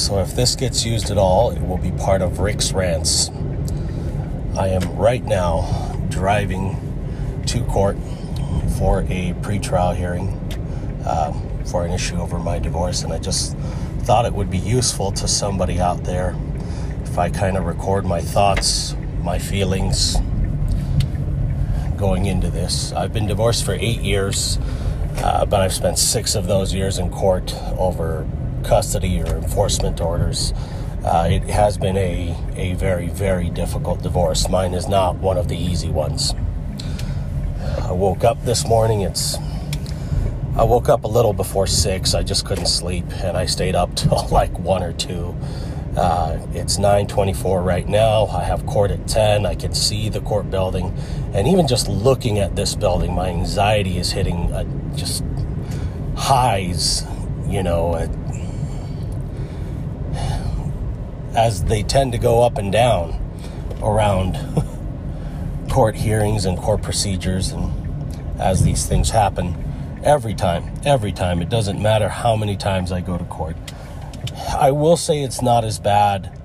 So if this gets used at all, it will be part of Rick's rants. I am right now driving to court for a pretrial hearing um, for an issue over my divorce, and I just thought it would be useful to somebody out there if I kind of record my thoughts, my feelings going into this. I've been divorced for eight years, uh, but I've spent six of those years in court over custody or enforcement orders. Uh, it has been a, a very, very difficult divorce. Mine is not one of the easy ones. I woke up this morning. It's I woke up a little before six. I just couldn't sleep, and I stayed up till like one or two. Uh, it's 9:24 right now. I have court at 10. I can see the court building, and even just looking at this building, my anxiety is hitting a, just highs. You know, as they tend to go up and down around court hearings and court procedures and as these things happen every time every time. It doesn't matter how many times i go to court. I will say it's not as bad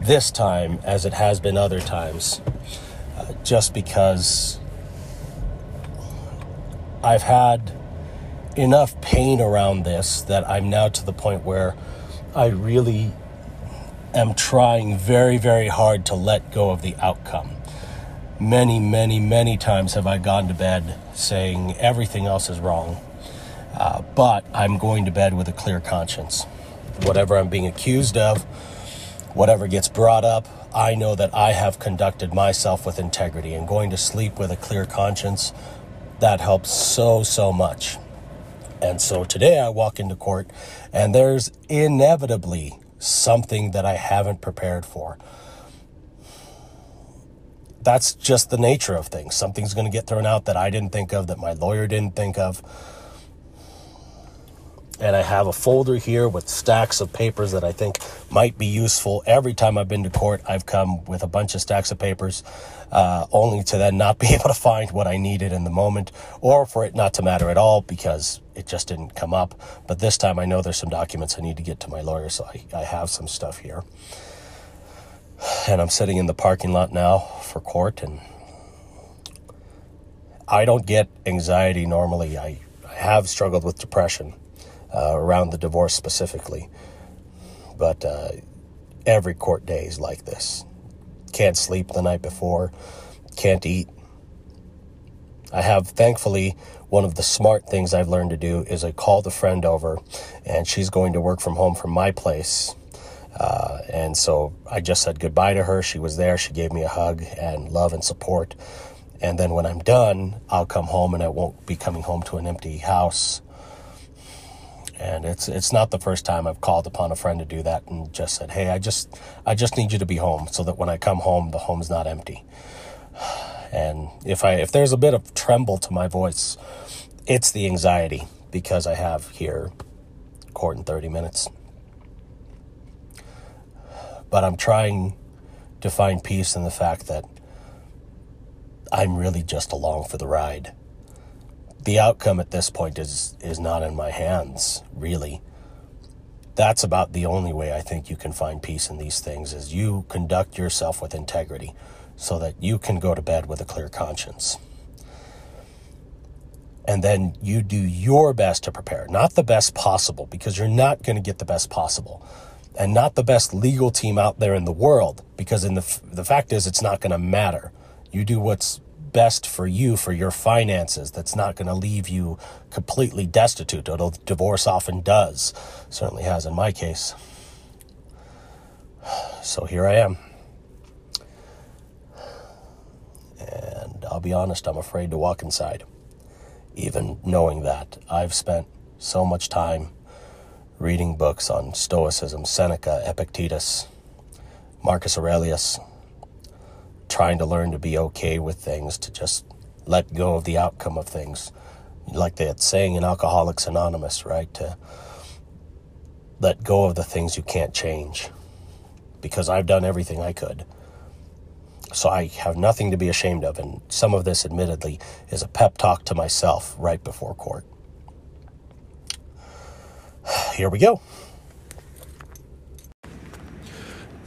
this time as it has been other times uh, just because i've had enough pain around this that i'm now to the point where i really am trying very very hard to let go of the outcome many, many, many times have I gone to bed saying everything else is wrong. Uh, but I'm going to bed with a clear conscience. Whatever I'm being accused of, whatever gets brought up, I know that I have conducted myself with integrity and going to sleep with a clear conscience. That helps so, so much. And so today I walk into court and there's inevitably something that I haven't prepared for that's just the nature of things. Something's going to get thrown out that I didn't think of, that my lawyer didn't think of. And I have a folder here with stacks of papers that I think might be useful. Every time I've been to court, I've come with a bunch of stacks of papers, uh, only to then not be able to find what I needed in the moment, or for it not to matter at all because it just didn't come up. But this time I know there's some documents I need to get to my lawyer, so I, I have some stuff here and I'm sitting in the parking lot now for court, and I don't get anxiety normally. I, I have struggled with depression uh, around the divorce specifically, but uh, every court day is like this. Can't sleep the night before, can't eat. I have, thankfully, one of the smart things I've learned to do is I called a friend over, and she's going to work from home from my place uh, and so I just said goodbye to her. She was there. She gave me a hug and love and support. And then when I'm done, I'll come home and I won't be coming home to an empty house. And it's it's not the first time I've called upon a friend to do that and just said, "Hey, I just I just need you to be home so that when I come home, the home's not empty." And if I if there's a bit of tremble to my voice, it's the anxiety because I have here court in 30 minutes but I'm trying to find peace in the fact that I'm really just along for the ride. The outcome at this point is is not in my hands, really. That's about the only way I think you can find peace in these things is you conduct yourself with integrity so that you can go to bed with a clear conscience. And then you do your best to prepare, not the best possible because you're not going to get the best possible and not the best legal team out there in the world because in the the fact is it's not going to matter. You do what's best for you for your finances that's not going to leave you completely destitute although divorce often does. Certainly has in my case. So here i am. And i'll be honest i'm afraid to walk inside even knowing that. I've spent so much time reading books on Stoicism, Seneca, Epictetus, Marcus Aurelius, trying to learn to be okay with things, to just let go of the outcome of things. Like that saying in Alcoholics Anonymous, right? To let go of the things you can't change. Because I've done everything I could. So I have nothing to be ashamed of. And some of this, admittedly, is a pep talk to myself right before court here we go.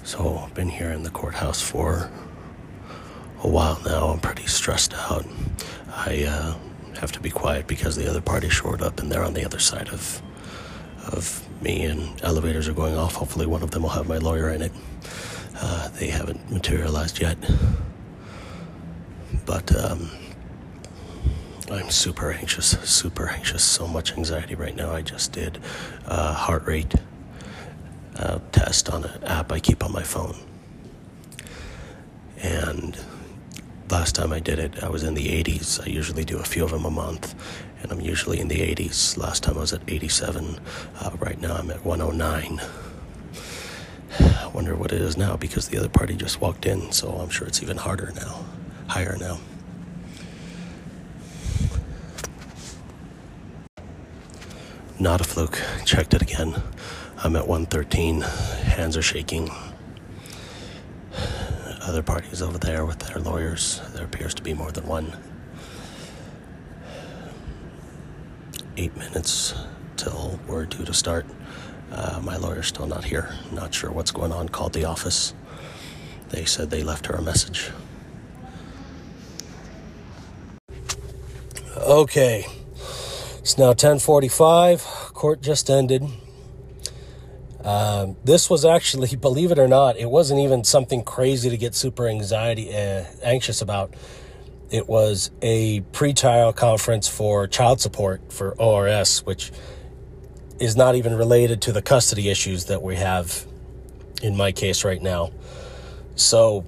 So I've been here in the courthouse for a while now. I'm pretty stressed out. I uh, have to be quiet because the other party showed up and they're on the other side of of me and elevators are going off. Hopefully one of them will have my lawyer in it. Uh, they haven't materialized yet. But um, I'm super anxious, super anxious. So much anxiety right now. I just did a heart rate uh, test on an app I keep on my phone. And last time I did it, I was in the 80s. I usually do a few of them a month, and I'm usually in the 80s. Last time I was at 87. Uh, right now I'm at 109. I wonder what it is now because the other party just walked in, so I'm sure it's even harder now, higher now. Not a fluke. Checked it again. I'm at 113. Hands are shaking. Other parties over there with their lawyers. There appears to be more than one. Eight minutes till we're due to start. Uh, my lawyer's still not here. Not sure what's going on. Called the office. They said they left her a message. Okay. It's now 10:45. Court just ended. Um, this was actually, believe it or not, it wasn't even something crazy to get super anxiety uh, anxious about. It was a pre-trial conference for child support for ORS, which is not even related to the custody issues that we have in my case right now. So,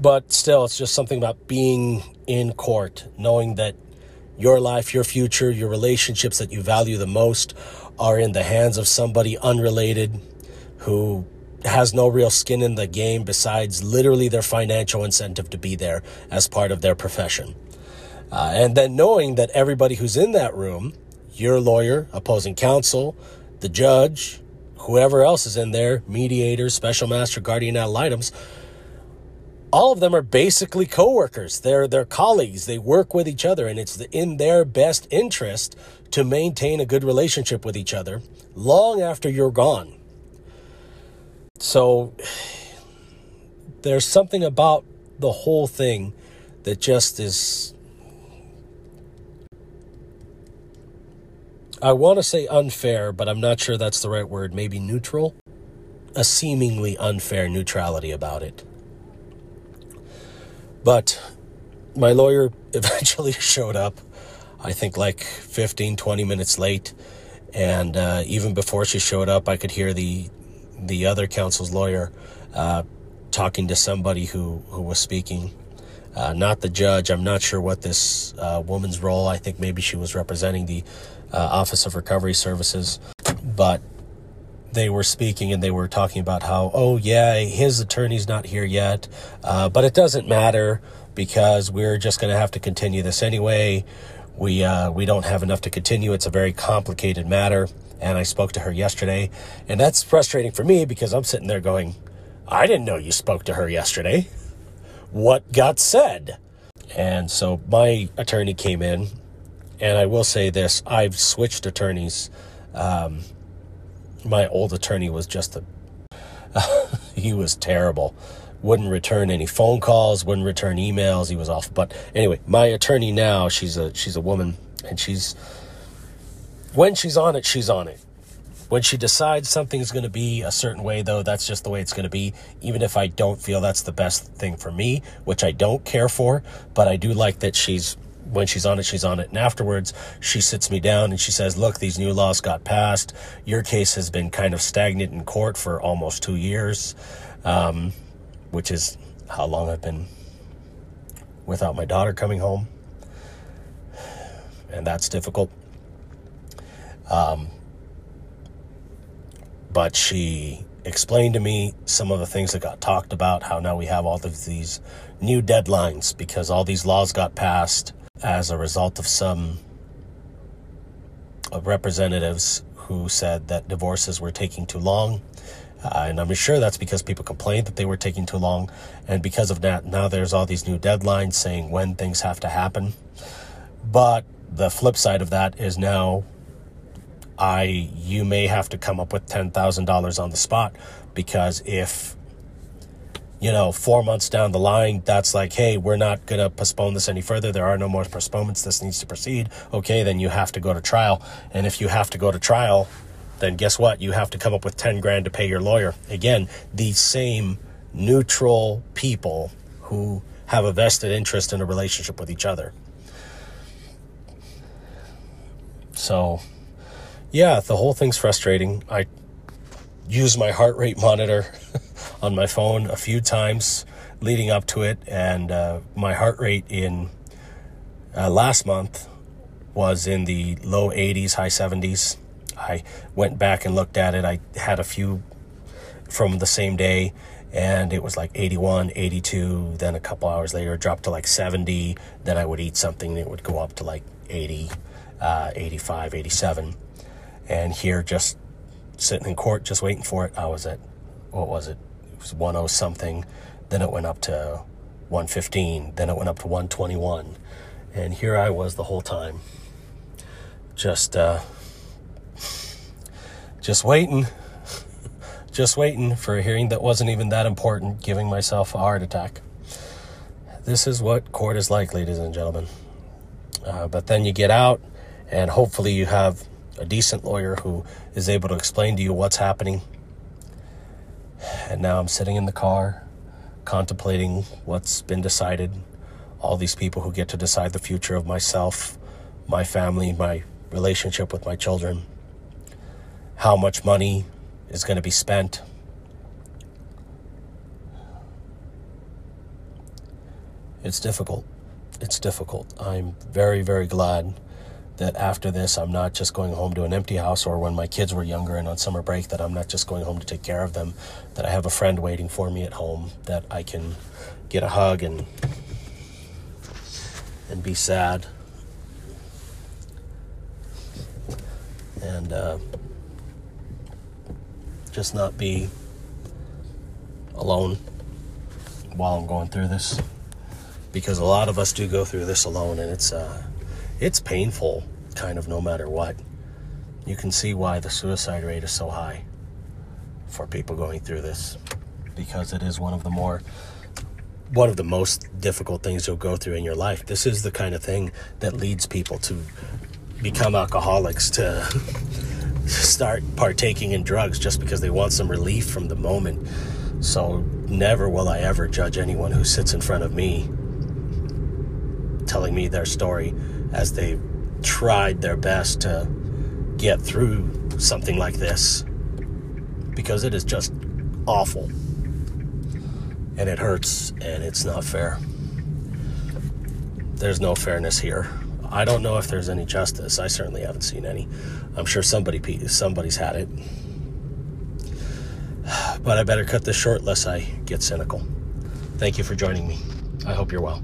but still, it's just something about being in court, knowing that your life, your future, your relationships that you value the most are in the hands of somebody unrelated who has no real skin in the game besides literally their financial incentive to be there as part of their profession. Uh, and then knowing that everybody who's in that room, your lawyer, opposing counsel, the judge, whoever else is in there, mediators, special master, guardian ad litems, all of them are basically coworkers. They're they're colleagues. They work with each other, and it's in their best interest to maintain a good relationship with each other long after you're gone. So there's something about the whole thing that just is. I want to say unfair, but I'm not sure that's the right word. Maybe neutral? A seemingly unfair neutrality about it. But my lawyer eventually showed up, I think like 15, 20 minutes late. And uh, even before she showed up, I could hear the the other counsel's lawyer uh, talking to somebody who, who was speaking. Uh, not the judge. I'm not sure what this uh, woman's role. I think maybe she was representing the uh, Office of Recovery Services, but they were speaking and they were talking about how, oh, yeah, his attorney's not here yet, uh, but it doesn't matter because we're just going to have to continue this anyway. We, uh, we don't have enough to continue. It's a very complicated matter. And I spoke to her yesterday. And that's frustrating for me because I'm sitting there going, I didn't know you spoke to her yesterday. What got said? And so my attorney came in. And I will say this I've switched attorneys. Um, my old attorney was just a he was terrible wouldn't return any phone calls wouldn't return emails. He was off. But anyway my attorney now she's a she's a woman and she's when she's on it she's on it. When she decides something's going to be a certain way though that's just the way it's going to be. Even if i don't feel that's the best thing for me which i don't care for but i do like that she's when she's on it, she's on it. And afterwards, she sits me down and she says, Look, these new laws got passed. Your case has been kind of stagnant in court for almost two years, um, which is how long I've been without my daughter coming home. And that's difficult. Um, but she explained to me some of the things that got talked about, how now we have all of these new deadlines because all these laws got passed as a result of some representatives who said that divorces were taking too long. Uh, and I'm sure that's because people complained that they were taking too long. And because of that, now there's all these new deadlines saying when things have to happen. But the flip side of that is now I you may have to come up with ten thousand dollars on the spot because if you know four months down the line that's like hey we're not going to postpone this any further there are no more postponements this needs to proceed okay then you have to go to trial and if you have to go to trial then guess what you have to come up with 10 grand to pay your lawyer again these same neutral people who have a vested interest in a relationship with each other so yeah, the whole thing's frustrating. I use my heart rate monitor on my phone a few times leading up to it, and uh, my heart rate in uh, last month was in the low 80s, high 70s. I went back and looked at it. I had a few from the same day, and it was like 81, 82. Then a couple hours later, it dropped to like 70. Then I would eat something, and it would go up to like 80, uh, 85, 87 and here just sitting in court just waiting for it i was at what was it it was 10 something then it went up to 115 then it went up to 121 and here i was the whole time just uh just waiting just waiting for a hearing that wasn't even that important giving myself a heart attack this is what court is like ladies and gentlemen uh, but then you get out and hopefully you have a decent lawyer who is able to explain to you what's happening. And now I'm sitting in the car contemplating what's been decided. All these people who get to decide the future of myself, my family, my relationship with my children, how much money is going to be spent. It's difficult. It's difficult. I'm very, very glad that after this, I'm not just going home to an empty house, or when my kids were younger and on summer break, that I'm not just going home to take care of them, that I have a friend waiting for me at home, that I can get a hug and and be sad. And uh, just not be alone while I'm going through this. Because a lot of us do go through this alone, and it's uh, it's painful, kind of no matter what. You can see why the suicide rate is so high for people going through this because it is one of the more one of the most difficult things you'll go through in your life. This is the kind of thing that leads people to become alcoholics to start partaking in drugs just because they want some relief from the moment. So never will I ever judge anyone who sits in front of me telling me their story as they tried their best to get through something like this because it is just awful and it hurts and it's not fair. There's no fairness here. I don't know if there's any justice. I certainly haven't seen any. I'm sure somebody somebody's had it. But I better cut this short lest I get cynical. Thank you for joining me. I hope you're well.